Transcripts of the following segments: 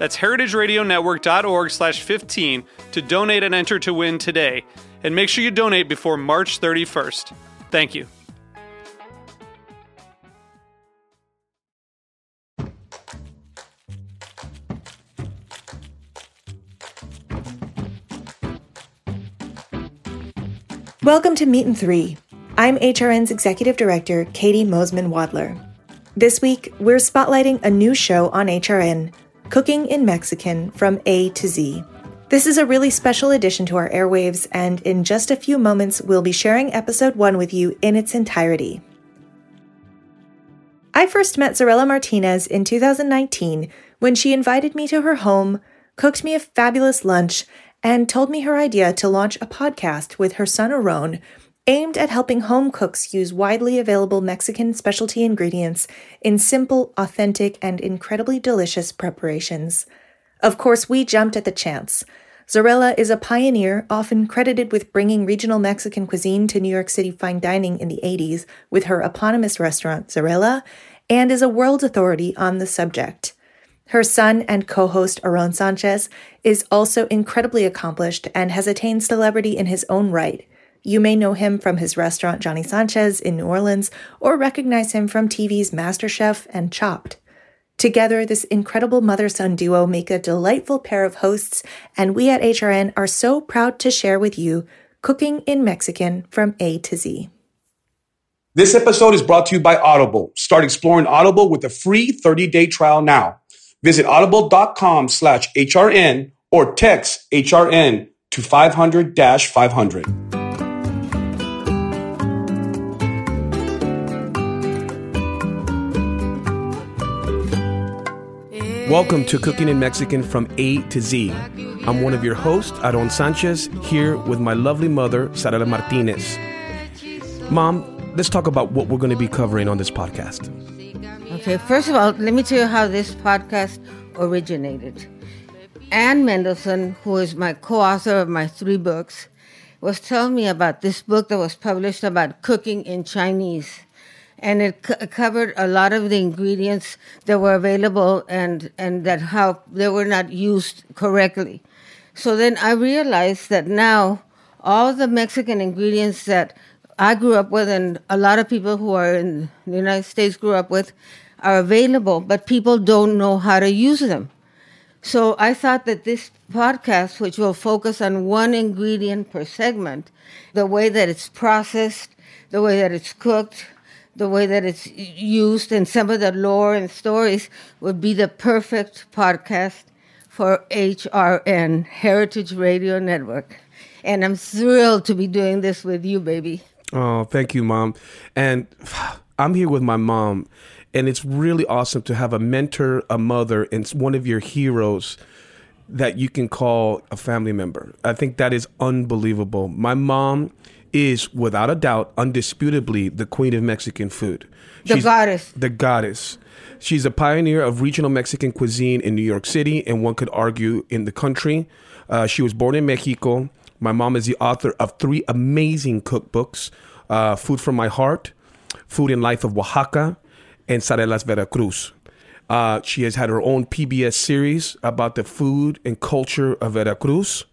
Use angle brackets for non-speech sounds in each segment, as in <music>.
That's heritageradionetwork.org slash 15 to donate and enter to win today. And make sure you donate before March 31st. Thank you. Welcome to Meat and Three. I'm HRN's Executive Director, Caity Moseman Wadler. This week, we're spotlighting a new show on HRN, Cooking in Mexican from A to Z. This is a really special addition to our airwaves, and in just a few moments, we'll be sharing episode one with you in its entirety. I first met Zarela Martinez in 2019 when she invited me to her home, cooked me a fabulous lunch, and told me her idea to launch a podcast with her son Aarón aimed at helping home cooks use widely available Mexican specialty ingredients in simple, authentic, and incredibly delicious preparations. Of course, we jumped at the chance. Zarela is a pioneer, often credited with bringing regional Mexican cuisine to New York City fine dining in the 80s with her eponymous restaurant, Zarela, and is a world authority on the subject. Her son and co host, Aarón Sanchez, is also incredibly accomplished and has attained celebrity in his own right. You may know him from his restaurant Johnny Sanchez in New Orleans or recognize him from TV's MasterChef and Chopped. Together, this incredible mother son duo make a delightful pair of hosts, and we at HRN are so proud to share with you Cooking in Mexican from A to Z. This episode is brought to you by Audible. Start exploring Audible with a free 30-day trial now. Visit audible.com slash HRN or text HRN to 500-500. Welcome to Cooking in Mexican from A to Z. I'm one of your hosts, Aarón Sanchez, here with my lovely mother, Zarela Martinez. Mom, let's talk about what we're going to be covering on this podcast. Okay, first of all, let me tell you how this podcast originated. Ann Mendelsohn, who is my co author of my three books, was telling me about this book that was published about cooking in Chinese and it c- covered a lot of the ingredients that were available and and that how they were not used correctly. So then I realized that now all the Mexican ingredients that I grew up with and a lot of people who are in the United States grew up with are available, but people don't know how to use them. So I thought that this podcast, which will focus on one ingredient per segment, the way that it's processed, the way that it's cooked, the way that it's used and some of the lore and stories would be the perfect podcast for HRN, Heritage Radio Network. And I'm thrilled to be doing this with you, baby. Oh, thank you, Mom. And <sighs> I'm here with my mom, and it's really awesome to have a mentor, a mother, and one of your heroes that you can call a family member. I think that is unbelievable. My mom is without a doubt, undisputably, the queen of Mexican food. The She's goddess. The goddess. She's a pioneer of regional Mexican cuisine in New York City, and one could argue in the country. Uh, she was born in Mexico. My mom is the author of three amazing cookbooks uh, Food from My Heart, Food and Life of Oaxaca, and Zarela's Veracruz. Uh, she has had her own PBS series about the food and culture of Veracruz,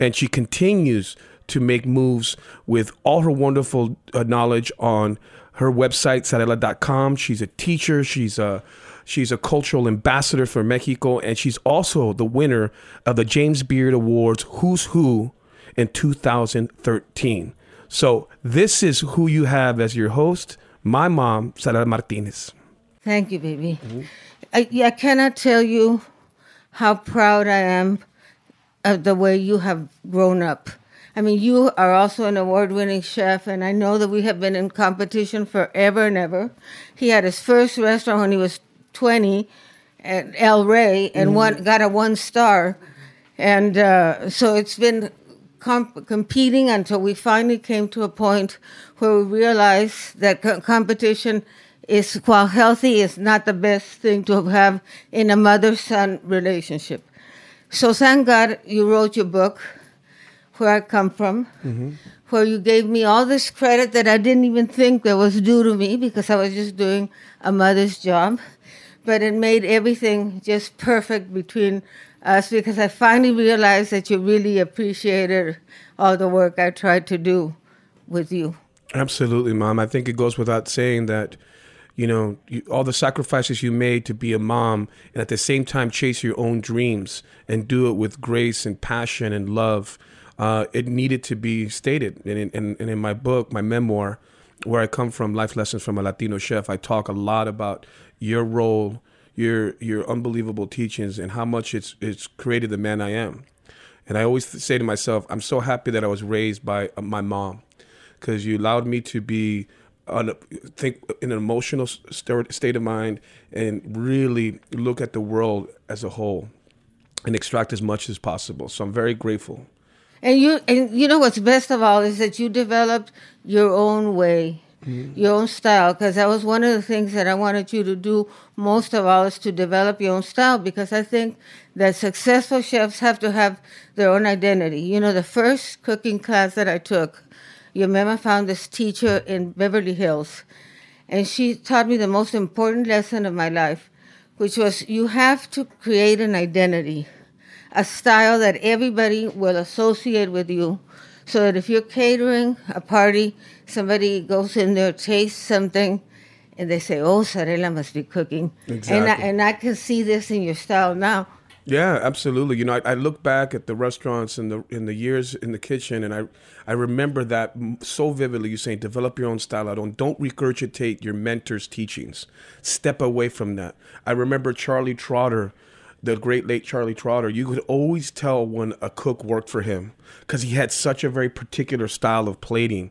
and she continues to make moves with all her wonderful uh, knowledge on her website zarela.com she's a teacher she's a she's a cultural ambassador for mexico and she's also the winner of the james beard awards who's who in 2013 So this is who you have as your host, my mom, Sara Martinez. Thank you, baby. I, I cannot tell you how proud I am of the way you have grown up. I mean, you are also an award winning chef, and I know that we have been in competition forever and ever. He had his first restaurant when he was 20 at El Rey and one, got a one star. And uh, so it's been comp- competing until we finally came to a point where we realized that co- competition is, while healthy, is not the best thing to have in a mother son relationship. So thank God you wrote your book, Where I Come From, where you gave me all this credit that I didn't even think that was due to me because I was just doing a mother's job. But it made everything just perfect between us because I finally realized that you really appreciated all the work I tried to do with you. Absolutely, mom. I think it goes without saying that, you know, you, all the sacrifices you made to be a mom and at the same time chase your own dreams and do it with grace and passion and love. Uh, it needed to be stated. And in, and, in my book, my memoir, where I come from, Life Lessons from a Latino Chef, I talk a lot about your role, your your unbelievable teachings, and how much it's it's created the man I am. And I always say to myself, I'm so happy that I was raised by uh, my mom because you allowed me to be on a, think in an emotional state of mind and really look at the world as a whole and extract as much as possible. So I'm very grateful. And you and you know what's best of all is that you developed your own way, mm. your own style. Because that was one of the things that I wanted you to do most of all is to develop your own style. Because I think that successful chefs have to have their own identity. You know, the first cooking class that I took, your mama found this teacher in Beverly Hills, and she taught me the most important lesson of my life, which was you have to create an identity a style that everybody will associate with you so that if you're catering a party, somebody goes in there, tastes something, and they say, Oh, Zarela must be cooking. And, I, and I can see this in your style now. Yeah, absolutely. You know, I, I look back at the restaurants and the in the years in the kitchen, and I I remember that so vividly. You saying develop your own style. I don't don't regurgitate your mentor's teachings. Step away from that. I remember Charlie Trotter, the great late Charlie Trotter. You could always tell when a cook worked for him because he had such a very particular style of plating.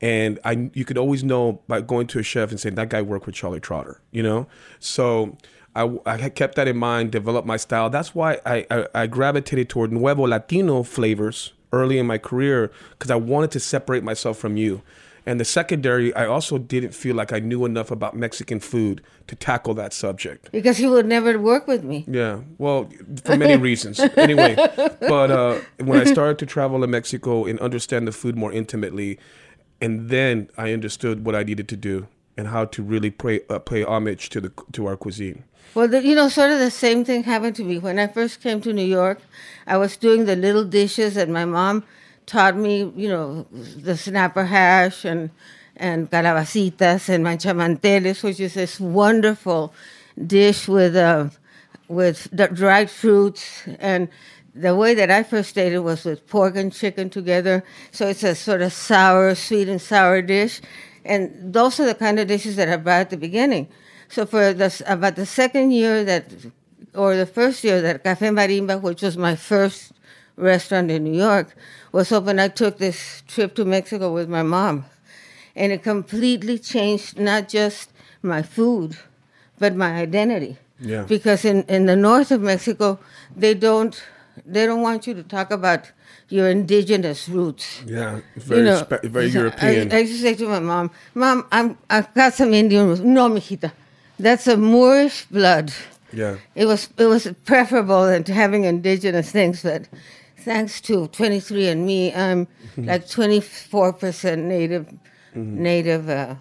And I, you could always know by going to a chef and saying that guy worked with Charlie Trotter, you know. So I, I kept that in mind, developed my style. That's why I, I, I gravitated toward Nuevo Latino flavors early in my career because I wanted to separate myself from you. And the secondary, I also didn't feel like I knew enough about Mexican food to tackle that subject. Because he would never work with me. Yeah, well, for many <laughs> reasons. Anyway, but uh, when I started to travel in Mexico and understand the food more intimately, and then I understood what I needed to do and how to really pay uh, pay homage to the to our cuisine. Well, the, you know, sort of the same thing happened to me when I first came to New York. I was doing the little dishes, and my mom taught me, you know, the snapper hash and and calabacitas and manchamanteles, which is this wonderful dish with uh, with dried fruits and. The way that I first ate it was with pork and chicken together, so it's a sort of sour, sweet and sour dish, and those are the kind of dishes that I brought at the beginning. So for the, about the second year that, or the first year that Café Marimba, which was my first restaurant in New York, was open, I took this trip to Mexico with my mom. And it completely changed not just my food, but my identity. Yeah. Because in, in the north of Mexico, they don't they don't want you to talk about your indigenous roots. Yeah, very You know, spe- very European. I, I used to say to my mom, "Mom, I'm I've got some Indian roots." No, mijita, that's a Moorish blood. yeah, It was it was preferable than to having indigenous things, but thanks to 23andMe, I'm like 24 percent native, native, uh,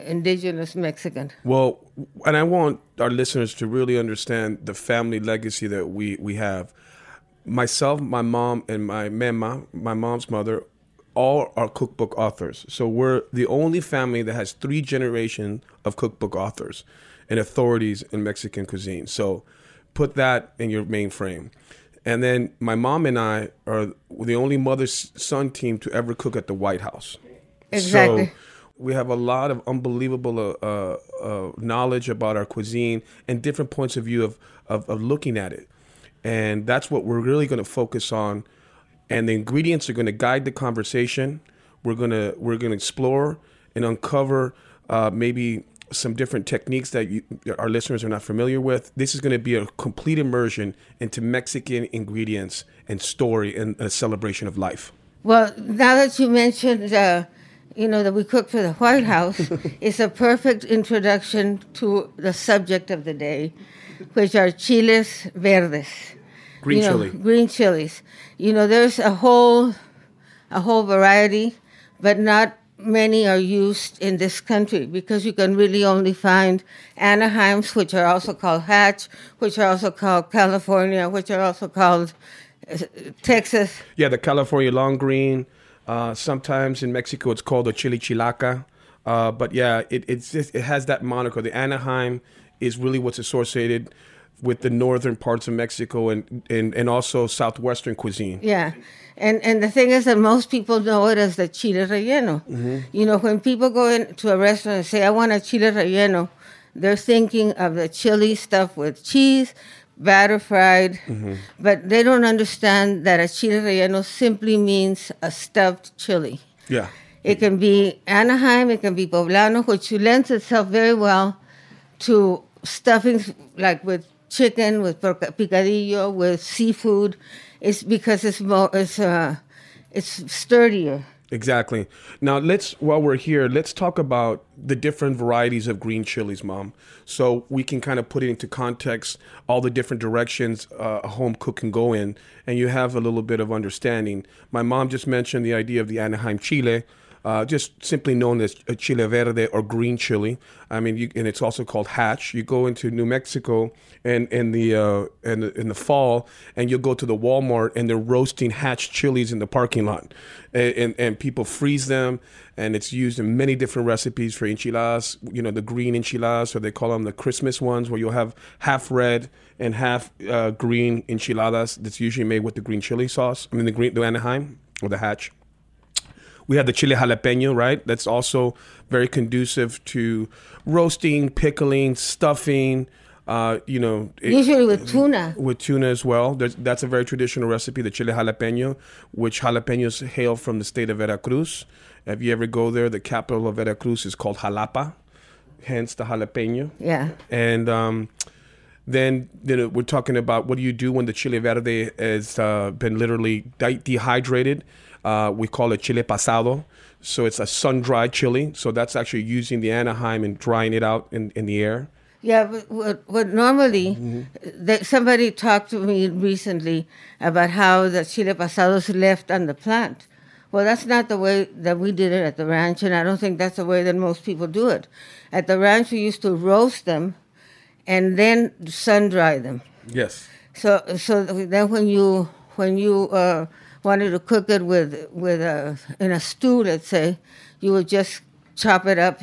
indigenous Mexican. Well, and I want our listeners to really understand the family legacy that we we have. Myself, my mom, and my mama, my mom's mother, all are cookbook authors. So we're the only family that has three generations of cookbook authors and authorities in Mexican cuisine. So put that in your mainframe. And then my mom and I are the only mother son team to ever cook at the White House. Exactly. So we have a lot of unbelievable uh, uh, uh, knowledge about our cuisine and different points of view of, of, of looking at it. And that's what we're really going to focus on. And the ingredients are going to guide the conversation. We're going to we're going to explore and uncover uh, maybe some different techniques that you, our listeners are not familiar with. This is going to be a complete immersion into Mexican ingredients and story and a celebration of life. Well, now that you mentioned, uh, you know, that we cook for the White House, <laughs> it's a perfect introduction to the subject of the day, which are chiles verdes. Green you know, chili. Green chilies. You know, there's a whole, a whole variety, but not many are used in this country because you can really only find Anaheims, which are also called Hatch, which are also called California, which are also called uh, Texas. Yeah, the California long green. Uh, sometimes in Mexico, it's called the chili chilaca. Uh, but yeah, it, it's just, it has that moniker. The Anaheim is really what's associated with the northern parts of Mexico and, and, and also southwestern cuisine. Yeah. And and the thing is that most people know it as the chile relleno. Mm-hmm. You know, when people go into a restaurant and say, I want a chile relleno, they're thinking of the chili stuff with cheese, batter fried, mm-hmm. but they don't understand that a chile relleno simply means a stuffed chili. Yeah. It can be Anaheim, it can be Poblano, which lends itself very well to stuffings like with chicken, with picadillo, with seafood. It's because it's more, it's uh, it's sturdier. Exactly. Now let's while we're here, let's talk about the different varieties of green chilies, mom. So we can kind of put it into context all the different directions uh, a home cook can go in and you have a little bit of understanding. My mom just mentioned the idea of the Anaheim chile. Uh, just simply known as chile verde or green chili. I mean, you, and it's also called hatch. You go into New Mexico and in the uh, in in the fall, and you'll go to the Walmart and they're roasting hatch chilies in the parking lot, and, and and people freeze them, and it's used in many different recipes for enchiladas. You know, the green enchiladas, or they call them the Christmas ones, where you'll have half red and half uh, green enchiladas. That's usually made with the green chili sauce. I mean, the green the Anaheim or the hatch. We have the chile jalapeno, right? That's also very conducive to roasting, pickling, stuffing. Uh, you know, it- Usually with tuna. with tuna as well. There's, that's a very traditional recipe, the chile jalapeno, which jalapenos hail from the state of Veracruz. If you ever go there, the capital of Veracruz is called Jalapa, hence the jalapeno. Yeah. And um, then you know, we're talking about what do you do when the chile verde has uh, been literally dehydrated. Uh, we call it chile pasado. So it's a sun-dried chili. So that's actually using the Anaheim and drying it out in, in the air. Yeah, but what, what normally, that somebody talked to me recently about how the chile pasados left on the plant. Well, that's not the way that we did it at the ranch, and I don't think that's the way that most people do it. At the ranch, we used to roast them and then sun dry them. Yes. So, so then when you when you uh, wanted to cook it with with a in a stew, let's say, you would just chop it up,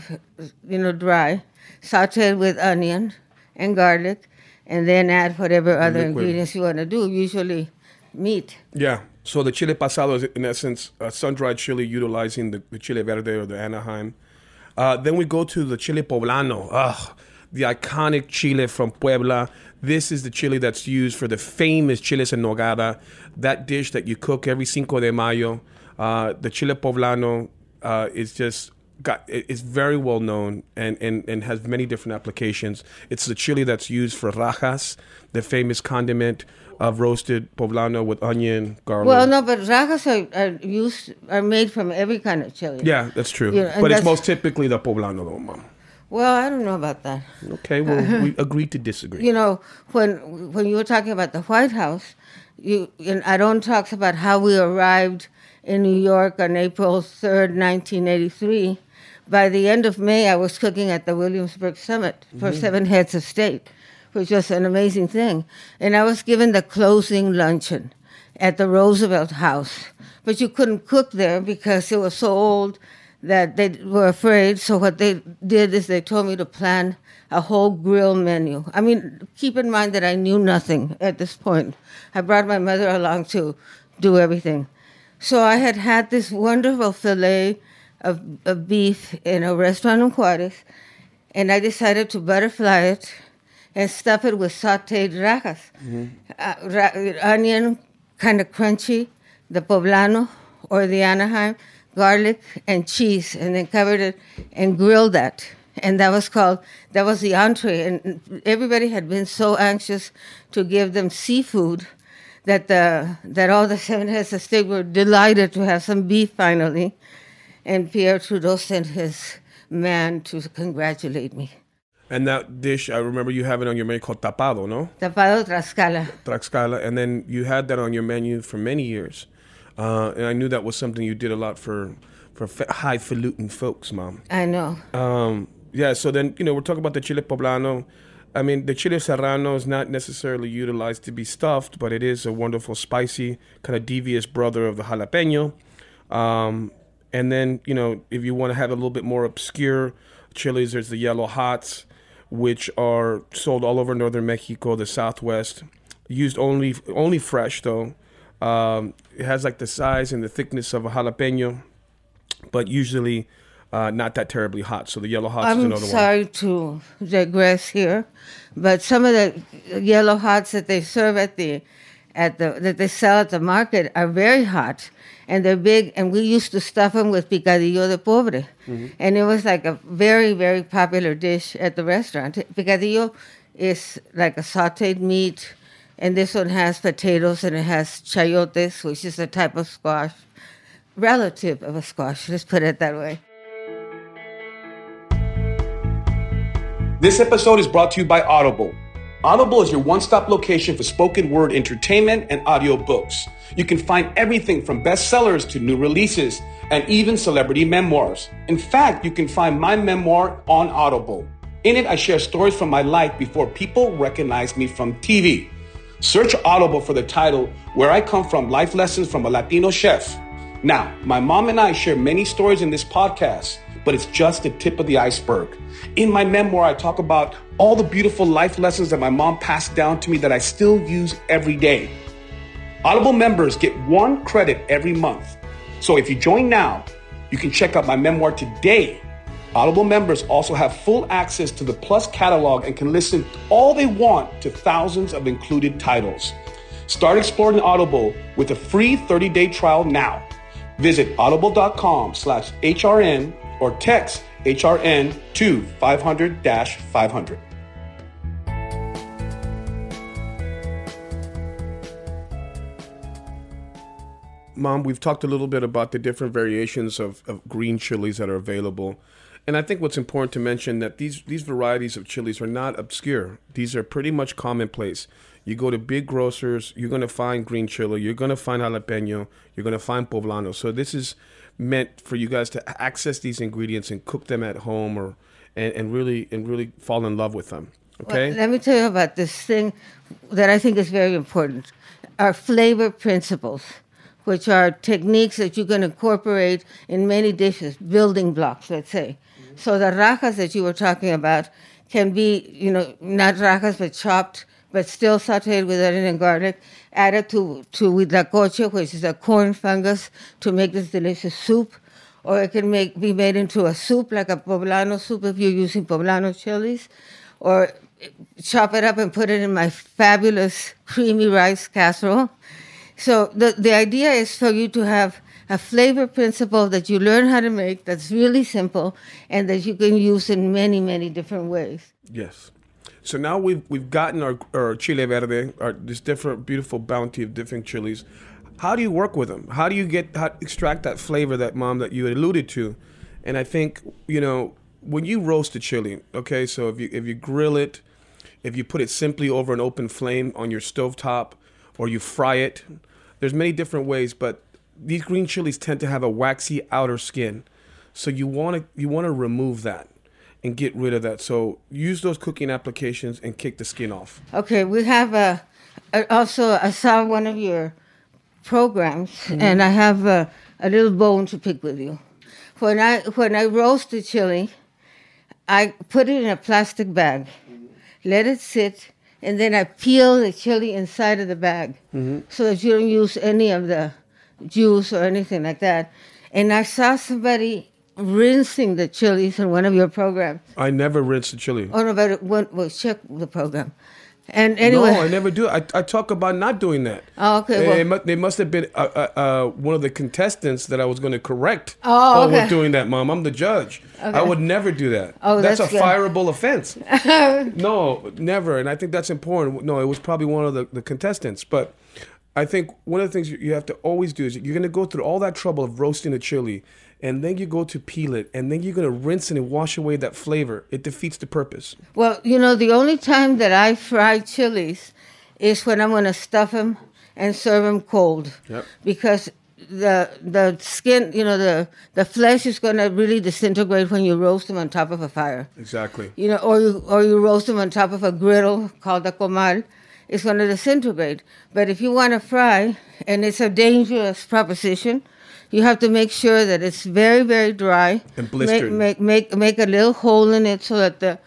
you know, dry, saute it with onion and garlic, and then add whatever other liquid. ingredients you want to do. Usually, meat. Yeah. So the chile pasado is, in essence, a sun-dried chili utilizing the, the chile verde or the Anaheim. Uh, then we go to the chile poblano. Ugh, the iconic chile from Puebla. This is the chili that's used for the famous chiles en nogada, that dish that you cook every Cinco de Mayo. Uh, the chile poblano uh, is just got it's very well known and, and, and has many different applications. It's the chili that's used for rajas, the famous condiment of roasted poblano with onion, garlic. Well, no, but rajas are, are used are made from every kind of chili. Yeah, that's true. Yeah, and but it's most typically the poblano, though, mom. Well, I don't know about that. Okay, well, we <laughs> agreed to disagree. you know, when when you were talking about the White House, you and Aarón talks about how we arrived in New York on April third, nineteen eighty three. By the end of May, I was cooking at the Williamsburg Summit for mm-hmm. seven heads of state, which was an amazing thing. And I was given the closing luncheon at the Roosevelt House, but you couldn't cook there because it was so old that they were afraid. So what they did is they told me to plan a whole grill menu. I mean, keep in mind that I knew nothing at this point. I brought my mother along to do everything. So I had had this wonderful filet of, of beef in a restaurant in Juarez, and I decided to butterfly it and stuff it with sauteed rajas. Uh, ra- onion, kind of crunchy, the poblano or the Anaheim, garlic and cheese, and then covered it and grilled that. And that was called, that was the entree. And everybody had been so anxious to give them seafood that, the, that all the seven heads of state were delighted to have some beef finally. And Pierre Trudeau sent his man to congratulate me. And that dish, I remember you having on your menu called tapado, no? Tapado Tlaxcala. Tlaxcala. And then you had that on your menu for many years. Uh, and I knew that was something you did a lot for for fa- highfalutin folks, mom. I know. Um, yeah, so then, you know, we're talking about the chile poblano. I mean, the chile serrano is not necessarily utilized to be stuffed, but it is a wonderful, spicy, kind of devious brother of the jalapeno. Um, and then, you know, if you want to have a little bit more obscure chilies, there's the yellow hots, which are sold all over northern Mexico, the southwest. Used only only fresh though. Um, it has like the size and the thickness of a jalapeno, but usually uh, not that terribly hot. So the yellow hots is another one. I'm one. sorry to digress here, but some of the yellow hots that they serve at the at the that they sell at the market are very hot and they're big. And we used to stuff them with picadillo de pobre, Mm-hmm. and it was like a very very popular dish at the restaurant. Picadillo is like a sautéed meat, and this one has potatoes and it has chayotes, which is a type of squash, relative of a squash. Let's put it that way. This episode is brought to you by Audible. Audible is your one stop location for spoken word entertainment and audio books. You can find everything from bestsellers to new releases and even celebrity memoirs. In fact, you can find my memoir on Audible. In it, I share stories from my life before people recognize me from TV. Search Audible for the title Where I Come From Life Lessons from a Latino Chef. Now, my mom and I share many stories in this podcast, but it's just the tip of the iceberg. In my memoir, I talk about all the beautiful life lessons that my mom passed down to me that I still use every day. Audible members get one credit every month. So if you join now, you can check out my memoir today. Audible members also have full access to the Plus catalog and can listen all they want to thousands of included titles. Start exploring Audible with a free 30-day trial now. Visit audible.com slash HRN or text HRN to 500-500. Mom, we've talked a little bit about the different variations of, of green chilies that are available. And I think what's important to mention that these, these varieties of chilies are not obscure. These are pretty much commonplace. You go to big grocers, you're going to find green chili, you're going to find jalapeno, you're going to find poblano. So this is meant for you guys to access these ingredients and cook them at home or and, and really and really fall in love with them. Okay? Well, let me tell you about this thing that I think is very important. Our flavor principles, which are techniques that you can incorporate in many dishes, building blocks, let's say. So the rajas that you were talking about can be, you know, not rajas but chopped, but still sauteed with onion and garlic, added to, to huitlacoche, which is a corn fungus, to make this delicious soup. Or it can make be made into a soup, like a poblano soup if you're using poblano chilies. Or chop it up and put it in my fabulous creamy rice casserole. So the, the idea is for you to have a flavor principle that you learn how to make that's really simple and that you can use in many, many different ways. Yes. So now we've we've gotten our, our chile verde, our this different beautiful bounty of different chilies. How do you work with them? How do you get how, extract that flavor that mom that you alluded to? And I think you know when you roast a chili, okay. So if you if you grill it, if you put it simply over an open flame on your stovetop, or you fry it, there's many different ways. But these green chilies tend to have a waxy outer skin, so you want to you want to remove that and get rid of that. So use those cooking applications and kick the skin off. Okay, we have a, a also I saw one of your programs, mm-hmm. and I have a, a little bone to pick with you. When I when I roast the chili, I put it in a plastic bag, let it sit, and then I peel the chili inside of the bag, mm-hmm. so that you don't use any of the juice or anything like that. And I saw somebody rinsing the chilies in one of your programs. I never rinse the chili. Oh no, but it won't, well, check the program. And anyway, No, I never do. I, I talk about not doing that. Oh, okay, They, well- they must have been uh, uh, uh, one of the contestants that I was going to correct. Oh, while we're doing that, Mom. I'm the judge. Okay. I would never do that. Oh, that's, that's a good. fireable offense. <laughs> no, never. And I think that's important. No, it was probably one of the, the contestants. But I think one of the things you- you have to always do is you're going to go through all that trouble of roasting a chili, and then you go to peel it, and then you're going to rinse it and wash away that flavor. It defeats the purpose. well, you know, the only time that I fry chilies is when I'm going to stuff them and serve them cold. Yep. Because the the skin, you know, the the flesh is going to really disintegrate when you roast them on top of a fire. Exactly. you know, or you or you roast them on top of a griddle called a comal, it's going to disintegrate. But if you want to fry, and it's a dangerous proposition, you have to make sure that it's very very dry And blistered. Make make make, make a little hole in it so that the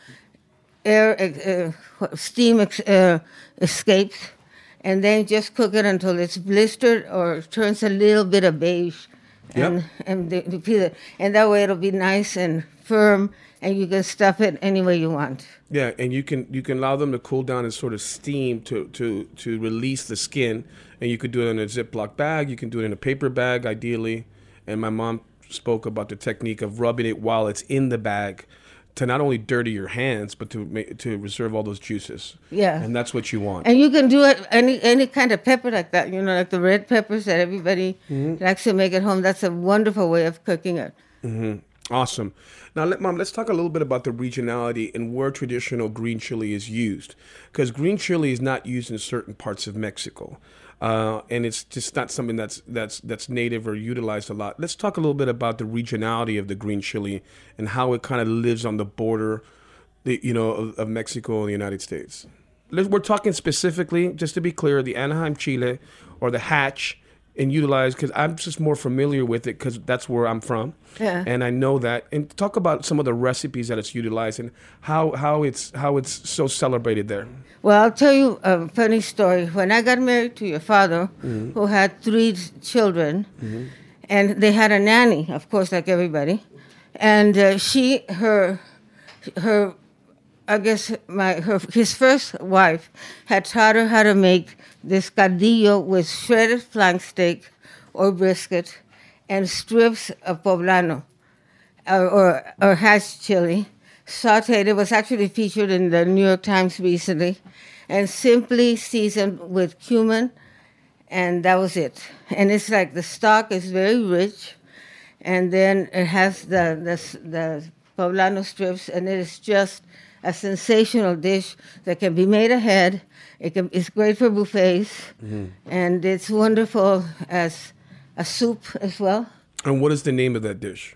air uh, steam ex- uh, escapes, and then just cook it until it's blistered or turns a little bit of beige, and Yep. and the, the it. and that way it'll be nice and firm, and you can stuff it any way you want. Yeah, and you can you can allow them to cool down and sort of steam to to to release the skin, and you could do it in a Ziploc bag. You can do it in a paper bag, ideally. And my mom spoke about the technique of rubbing it while it's in the bag, to not only dirty your hands, but to make, to reserve all those juices. Yeah. and that's what you want. And you can do it any any kind of pepper like that, you know, like the red peppers that everybody Mm-hmm. likes to make at home. That's a wonderful way of cooking it. Awesome. Now, let, Mom, let's talk a little bit about the regionality and where traditional green chili is used. Because green chili is not used in certain parts of Mexico, uh, and it's just not something that's that's that's native or utilized a lot. Let's talk a little bit about the regionality of the green chili and how it kind of lives on the border, the, you know, of, of Mexico and the United States. We're talking specifically, just to be clear, the Anaheim chile or the hatch and utilize because I'm just more familiar with it because that's where I'm from, Yeah. and I know that. And talk about some of the recipes that it's utilized and how how it's how it's so celebrated there. Well, I'll tell you a funny story. When I got married to your father, Mm-hmm. who had three children, and they had a nanny, of course, like everybody, and uh, she, her, her, I guess my her his first wife had taught her how to make this caldillo with shredded flank steak or brisket and strips of poblano or, or, or hatch chili, sauteed. It was actually featured in the New York Times recently, and simply seasoned with cumin, and that was it. And it's like the stock is very rich, and then it has the the, the poblano strips, and it is just a sensational dish that can be made ahead. It can, it's great for buffets, mm-hmm. and it's wonderful as a soup as well. And what is the name of that dish?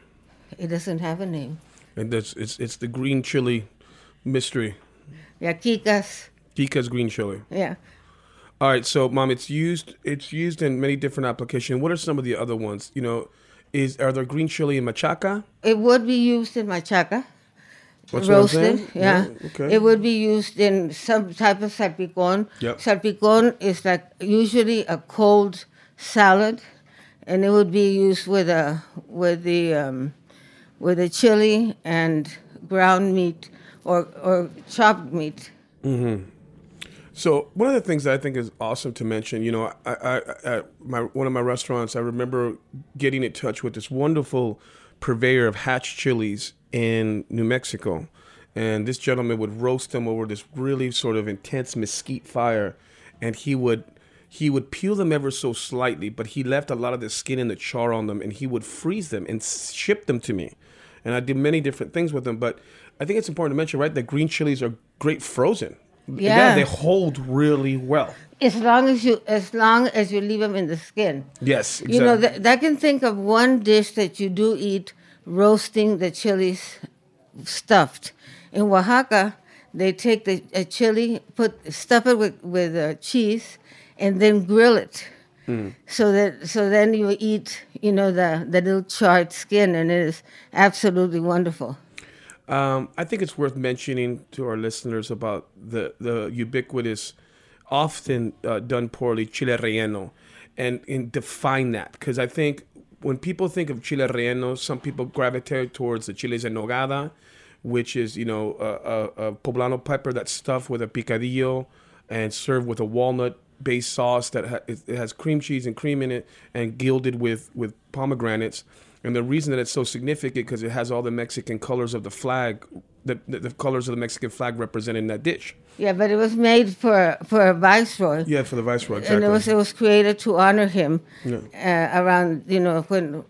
It doesn't have a name. And that's it's it's the green chili mystery. Yaquitas, Kika's green chili. yeah. All right, so mom, it's used it's used in many different applications. What are some of the other ones? You know, is are there green chili in machaca? It would be used in machaca, What's roasted. saying? Yeah. Okay. It would be used in some type of salpicón. Yep. Salpicón is like usually a cold salad, and it would be used with a with the um, with the chili and ground meat or or chopped meat. So one of the things that I think is awesome to mention, you know, I, I, I my one of my restaurants, I remember getting in touch with this wonderful purveyor of hatch chilies in New Mexico, and this gentleman would roast them over this really sort of intense mesquite fire, and he would he would peel them ever so slightly, but he left a lot of the skin and the char on them, and he would freeze them and ship them to me, and I did many different things with them, but I think it's important to mention, right, that green chilies are great frozen. Yeah. they hold really well. As long as you as long as you leave them in the skin. Yes, exactly. You know, th- I can think of one dish that you do eat roasting the chilies stuffed. In Oaxaca, they take the a chili, put stuff it with with uh, cheese, and then grill it. So that so then you eat, you know, the the little charred skin, and it is absolutely wonderful. Um, I think it's worth mentioning to our listeners about the the ubiquitous, often uh, done poorly chile relleno, and and define that because I think when people think of chile relleno, some people gravitate towards the chiles en nogada, which is you know a, a, a poblano pepper that's stuffed with a picadillo and served with a walnut based sauce that ha- it has cream cheese and cream in it and gilded with with pomegranates. And the reason that it's so significant because it has all the Mexican colors of the flag, the, the, the colors of the Mexican flag represented in that dish. Yeah, but it was made for for a viceroy. Yeah, for the viceroy. Exactly. and it was it was created to honor him Yeah. uh, around you know when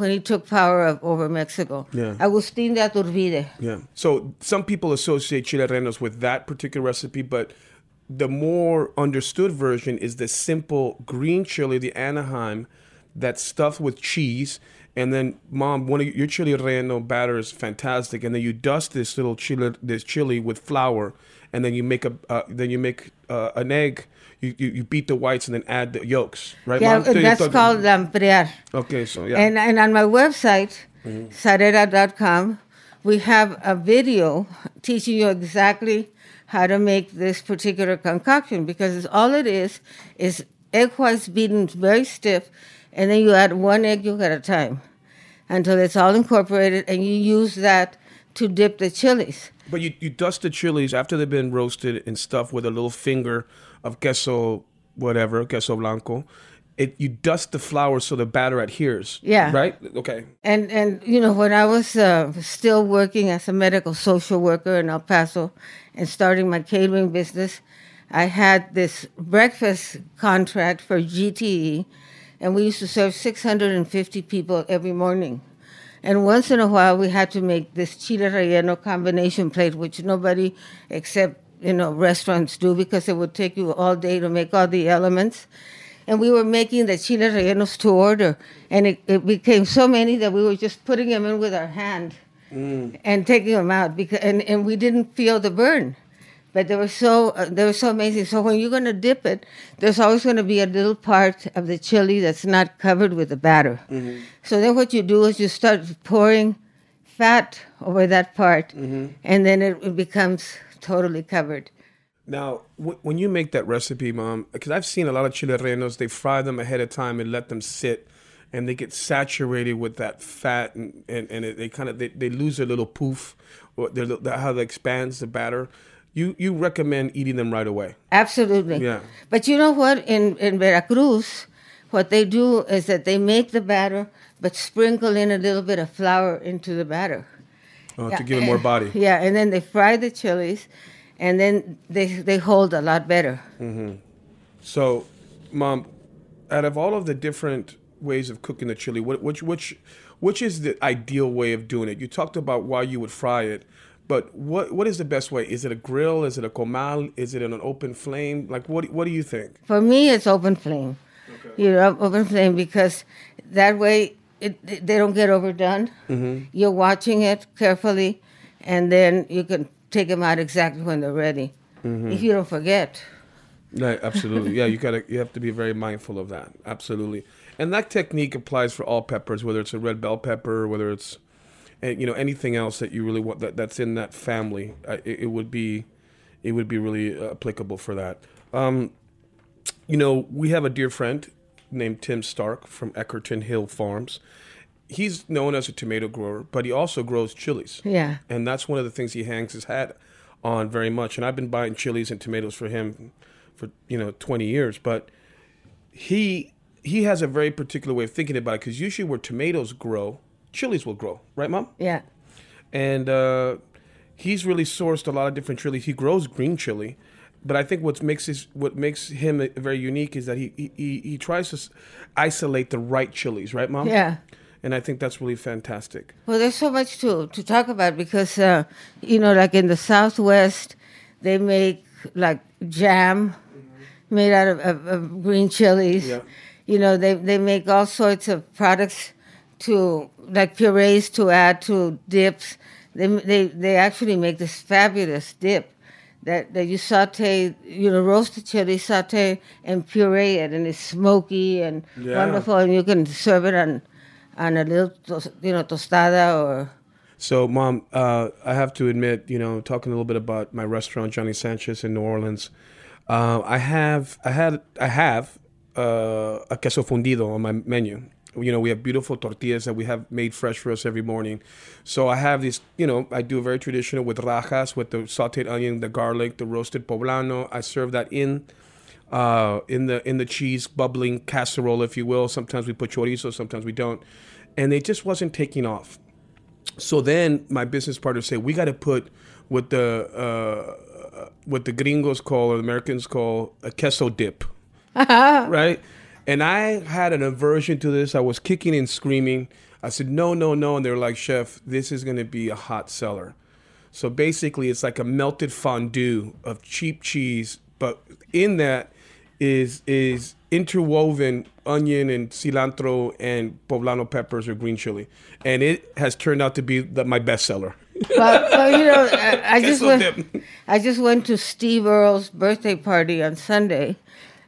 when he took power of, over Mexico. Yeah. Agustín de Iturbide. Yeah. So some people associate chile rellenos with that particular recipe, but the more understood version is the simple green chili, the Anaheim, that's stuffed with cheese. And then, mom, one of your chili relleno batter is fantastic. And then you dust this little chili, this chili with flour, and then you make a, uh, then you make uh, an egg. You, you you beat the whites and then add the yolks, right? Yeah, mom? So that's thought- called lamprear. Okay, so yeah. And and on my website, zarela.com, we have a video teaching you exactly how to make this particular concoction because all it is is egg whites beaten very stiff, and then you add one egg yolk at a time until it's all incorporated, and you use that to dip the chilies. But you, you dust the chilies after they've been roasted and stuffed with a little finger of queso, whatever, queso blanco. It you dust the flour so the batter adheres. Yeah. Right. Okay. And and you know when I was uh, still working as a medical social worker in El Paso and starting my catering business, I had this breakfast contract for GTE, and we used to serve 650 people every morning. And once in a while, we had to make this chile relleno combination plate, which nobody except you know restaurants do because it would take you all day to make all the elements and we were making the chile rellenos to order, and it, it became so many that we were just putting them in with our hand mm. and taking them out because and, and we didn't feel the burn. But they were so uh, they were so amazing. So when you're gonna dip it, there's always gonna be a little part of the chili that's not covered with the batter. So then what you do is you start pouring fat over that part, and then it, it becomes totally covered. Now, w- when you make that recipe, mom, because I've seen a lot of chile rellenos, they fry them ahead of time and let them sit, and they get saturated with that fat, and and, and it, they kind of they, they lose their little poof, or their, little- how it expands the batter. You you recommend eating them right away. Absolutely. Yeah. But you know what? In in Veracruz, what they do is that they make the batter, but sprinkle in a little bit of flour into the batter. uh, to give it more <laughs> body. Yeah, and then they fry the chilies, and then they they hold a lot better. Mm-hmm. So, mom, out of all of the different ways of cooking the chili, which which which is the ideal way of doing it? You talked about why you would fry it, but what what is the best way? Is it a grill? Is it a comal? Is it in an open flame? Like what what do you think? For me, it's open flame. You know, open flame because that way it, they don't get overdone. Mm-hmm. You're watching it carefully, and then you can take them out exactly when they're ready. Mm-hmm. If you don't forget. Right, <laughs> absolutely. yeah, you gotta you have to be very mindful of that. Absolutely. And that technique applies for all peppers, whether it's a red bell pepper, whether it's eh, you know anything else that you really want that, that's in that family. Uh, it, it would be it would be really uh, applicable for that. Um, you know, we have a dear friend named Tim Stark from Eckerton Hill Farms. He's known as a tomato grower, but he also grows chilies. Yeah. And that's one of the things he hangs his hat on very much. And I've been buying chilies and tomatoes for him for, you know, 20 years. But he he has a very particular way of thinking about it because usually where tomatoes grow, chilies will grow. Right, Mom? Yeah. and uh, he's really sourced a lot of different chilies. He grows green chili, but I think what makes his what makes him very unique is that he he, he, he tries to isolate the right chilies, right, mom? Yeah. And I think that's really fantastic. Well, there's so much to, to talk about because, uh, you know, like in the Southwest, they make like jam made out of, of, of green chilies. Yeah. You know, they, they make all sorts of products to, like purees to add to dips. They, they, they actually make this fabulous dip that, that you saute, you know, roast the chili, saute, and puree it, and it's smoky and Yeah. wonderful, and you can serve it on, on a little, tos- you know, tostada or So, mom, uh, I have to admit, you know, talking a little bit about my restaurant, Johnny Sanchez in New Orleans. Uh, I have, I had, I have uh, a queso fundido on my menu, You know, we have beautiful tortillas that we have made fresh for us every morning. So I have these, you know, I do a very traditional with rajas, with the sauteed onion, the garlic, the roasted poblano. I serve that in uh, in the in the cheese bubbling casserole, if you will. Sometimes we put chorizo, sometimes we don't, and it just wasn't taking off. So then my business partner said, we got to put what the uh, what the gringos call or the Americans call a queso dip, <laughs> right? And I had an aversion to this. I was kicking and screaming. I said, no, no, no. And they're like, chef, this is going to be a hot seller. So basically, it's like a melted fondue of cheap cheese, but in that is is interwoven onion and cilantro and poblano peppers or green chili, and it has turned out to be the, my bestseller. Well, well, you know, I, I <laughs> just went. dip. I just went to Steve Earle's birthday party on Sunday,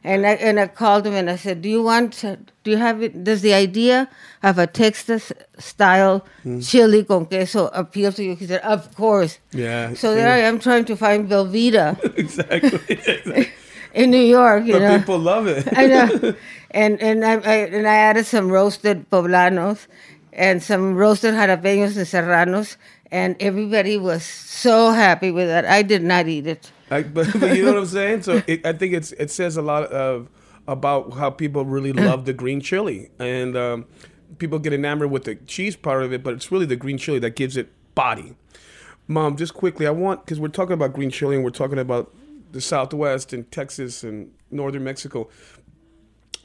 and I and I called him and I said, "Do you want? Do you have it? Does the idea of a Texas style Hmm. chili con queso appeal to you?" He said, "Of course." Yeah, So there I am trying to find Velveeta <laughs> exactly. <laughs> in New York. You but know, people love it. <laughs> I know. And and I, I and I added some roasted poblanos and some roasted jalapenos and serranos, and everybody was so happy with that. I did not eat it. I, but, but you know what I'm saying? So it, I think it's it says a lot of about how people really love the green chili, and um, people get enamored with the cheese part of it, but it's really the green chili that gives it body. Mom, just quickly, I want because we're talking about green chili and we're talking about the Southwest and Texas and northern Mexico.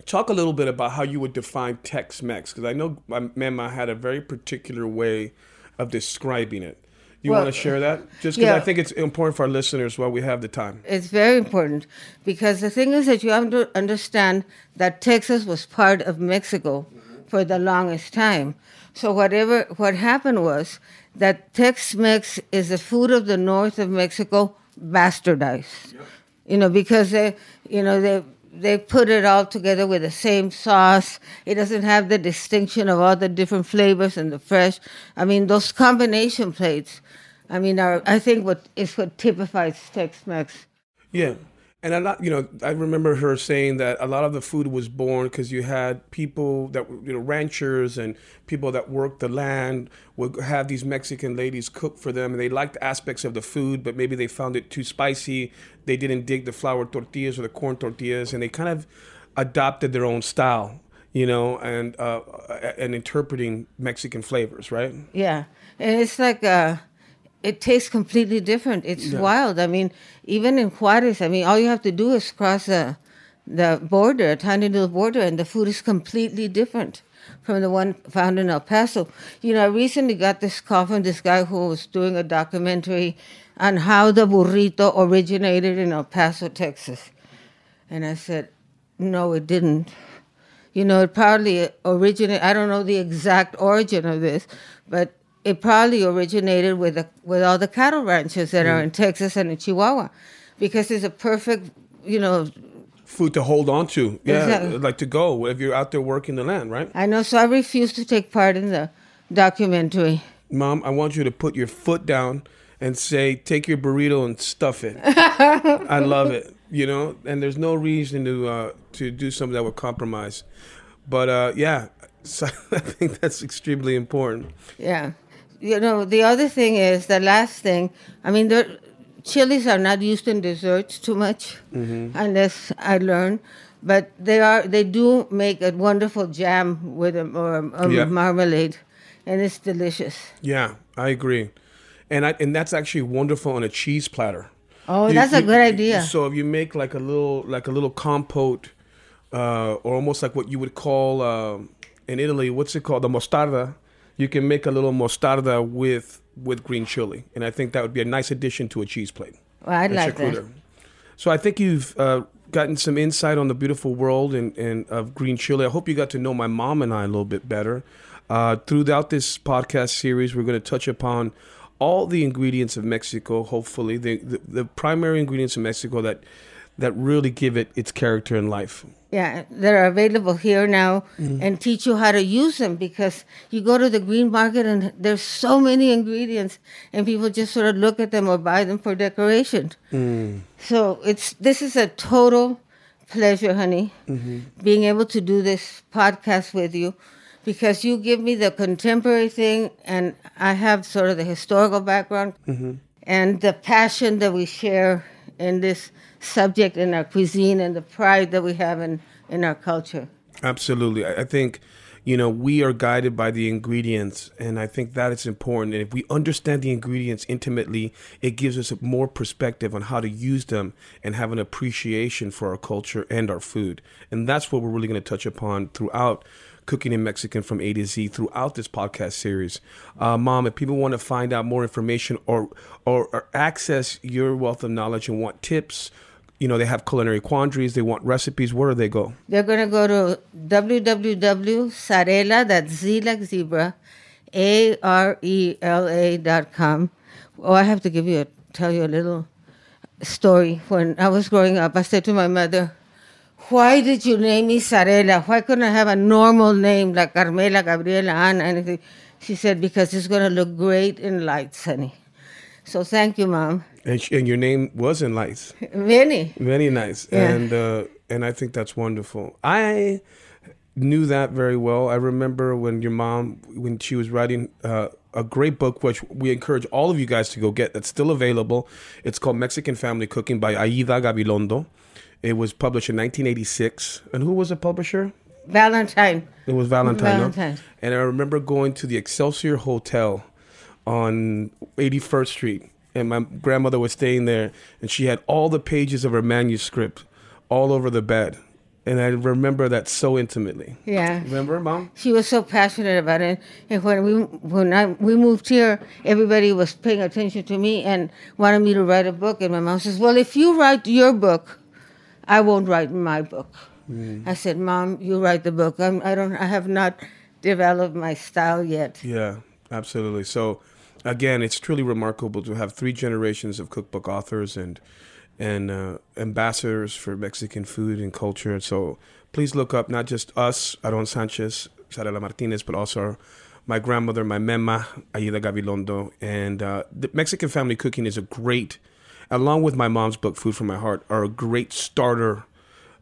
Talk a little bit about how you would define Tex-Mex because I know my Mama had a very particular way of describing it. You Well, want to share that? Just because I think it's important for our listeners while we have the time. It's very important because the thing is that you have to understand that Texas was part of Mexico for the longest time. So whatever what happened was that Tex-Mex is the food of the north of Mexico bastardized. You know because they you know they they put it all together with the same sauce. It doesn't have the distinction of all the different flavors and the fresh. I mean those combination plates. I mean, are, I think what is what typifies Tex-Mex. Yeah. And a lot, you know, I remember her saying that a lot of the food was born because you had people that you know, ranchers and people that worked the land would have these Mexican ladies cook for them, and they liked aspects of the food, but maybe they found it too spicy. They didn't dig the flour tortillas or the corn tortillas, and they kind of adopted their own style, you know, and uh, and interpreting Mexican flavors, right? Yeah, and it's like uh, it tastes completely different. It's wild. I mean, even in Juarez, I mean, all you have to do is cross the the border, a tiny little border, and the food is completely different from the one found in El Paso. You know, I recently got this call from this guy who was doing a documentary on how the burrito originated in El Paso, Texas, and I said, no, it didn't. You know, it probably originated. I don't know the exact origin of this, but it probably originated with the, with all the cattle ranches that are in Texas and in Chihuahua, because it's a perfect, you know. Food to hold on to, yeah, Exactly. like to go if you're out there working the land, right? I know, so I refuse to take part in the documentary. Mom, I want you to put your foot down and say, take your burrito and stuff it. I <laughs> love it, you know, and there's no reason to uh, to do something that would compromise. But uh, yeah, <laughs> so I think that's extremely important. Yeah. You know, the other thing is the last thing. I mean, the chilies are not used in desserts too much, unless I learn. But they are. They do make a wonderful jam with them or a Yeah. marmalade, and it's delicious. Yeah, I agree, and I and that's actually wonderful on a cheese platter. Oh, You- that's a good idea. So if you make like a little like a little compote, uh, or almost like what you would call um in Italy, what's it called, the mostarda. You can make a little mostarda with with green chili, and I think that would be a nice addition to a cheese plate. Well, I'd like that. charcuterie. So I think you've uh, gotten some insight on the beautiful world and, and of green chili. I hope you got to know my mom and I a little bit better. Uh, throughout this podcast series, we're going to touch upon all the ingredients of Mexico. Hopefully, the, the the primary ingredients of Mexico that that really give it its character in life. Yeah, they're available here now Mm-hmm. and teach you how to use them because you go to the green market and there's so many ingredients and people just sort of look at them or buy them for decoration. Mm. So it's this is a total pleasure, honey, Mm-hmm. being able to do this podcast with you because you give me the contemporary thing, and I have sort of the historical background and the passion that we share in this subject in our cuisine and the pride that we have in, in our culture. Absolutely. I think, you know, we are guided by the ingredients, and I think that is important. And if we understand the ingredients intimately, it gives us more perspective on how to use them and have an appreciation for our culture and our food. And that's what we're really going to touch upon throughout Cooking in Mexican from A to Z throughout this podcast series. Uh, Mom, if people want to find out more information or, or or access your wealth of knowledge and want tips, you know, they have culinary quandaries, they want recipes, where do they go? They're going to go to www.zarela, that's Z like zebra, A R E L A dot com. Oh, I have to give you a, tell you a little story. When I was growing up, I said to my mother, why did you name me Zarela? Why couldn't I have a normal name like Carmela, Gabriela, Ana, anything? She said, because it's going to look great in lights, honey. So thank you, Mom. And, sh- and your name was in lights. Vinny. Very nice. Yeah. And uh, and I think that's wonderful. I knew that very well. I remember when your mom, when she was writing uh, a great book, which we encourage all of you guys to go get. That's still available. It's called Mexican Family Cooking by Aida Gabilondo. It was published in 1986. And who was the publisher? Ballantine. It was Ballantine. no? Ballantine. And I remember going to the Excelsior Hotel on 81st Street. And my grandmother was staying there, and she had all the pages of her manuscript all over the bed. And I remember that so intimately. Yeah. Remember, Mom? She was so passionate about it. And when we when I we moved here, everybody was paying attention to me and wanted me to write a book. And my mom says, "Well, if you write your book, I won't write my book." I said, "Mom, you write the book. I'm, I don't. I have not developed my style yet." Yeah, absolutely. So, again, it's truly remarkable to have three generations of cookbook authors and and uh, ambassadors for Mexican food and culture. So, please look up not just us, Aarón Sánchez, Zarela Martinez, but also our, my grandmother, my mema, Aida Gabilondo, and uh, the Mexican family cooking is a great, along with my mom's book, Food from My Heart, are a great starter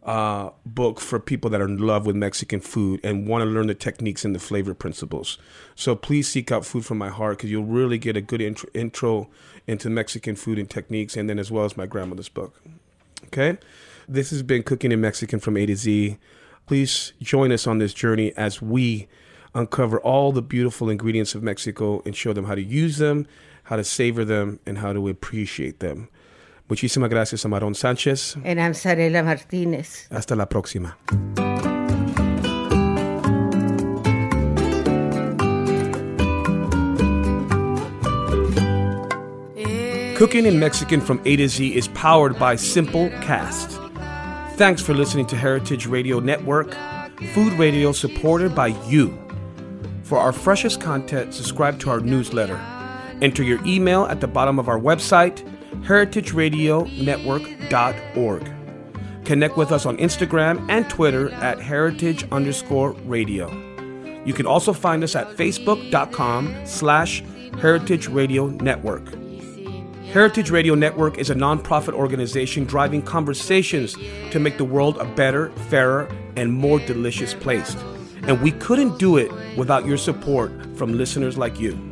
uh, book for people that are in love with Mexican food and want to learn the techniques and the flavor principles. So please seek out Food from My Heart because you'll really get a good intro, intro into Mexican food and techniques, and then as well as my grandmother's book. Okay, this has been Cooking in Mexican from A to Z. Please join us on this journey as we uncover all the beautiful ingredients of Mexico and show them how to use them, how to savor them, and how to appreciate them. Muchísimas gracias, Amarón Sánchez. And I'm Zarela Martinez. Hasta la próxima. Cooking in Mexican from A to Z is powered by Simple Cast. Thanks for listening to Heritage Radio Network, food radio supported by you. For our freshest content, subscribe to our newsletter. Enter your email at the bottom of our website, heritageradionetwork.org. Connect with us on Instagram and Twitter at heritage underscore radio. You can also find us at facebook.com slash heritage radio network. Heritage Radio Network is a nonprofit organization driving conversations to make the world a better, fairer, and more delicious place. And we couldn't do it without your support from listeners like you.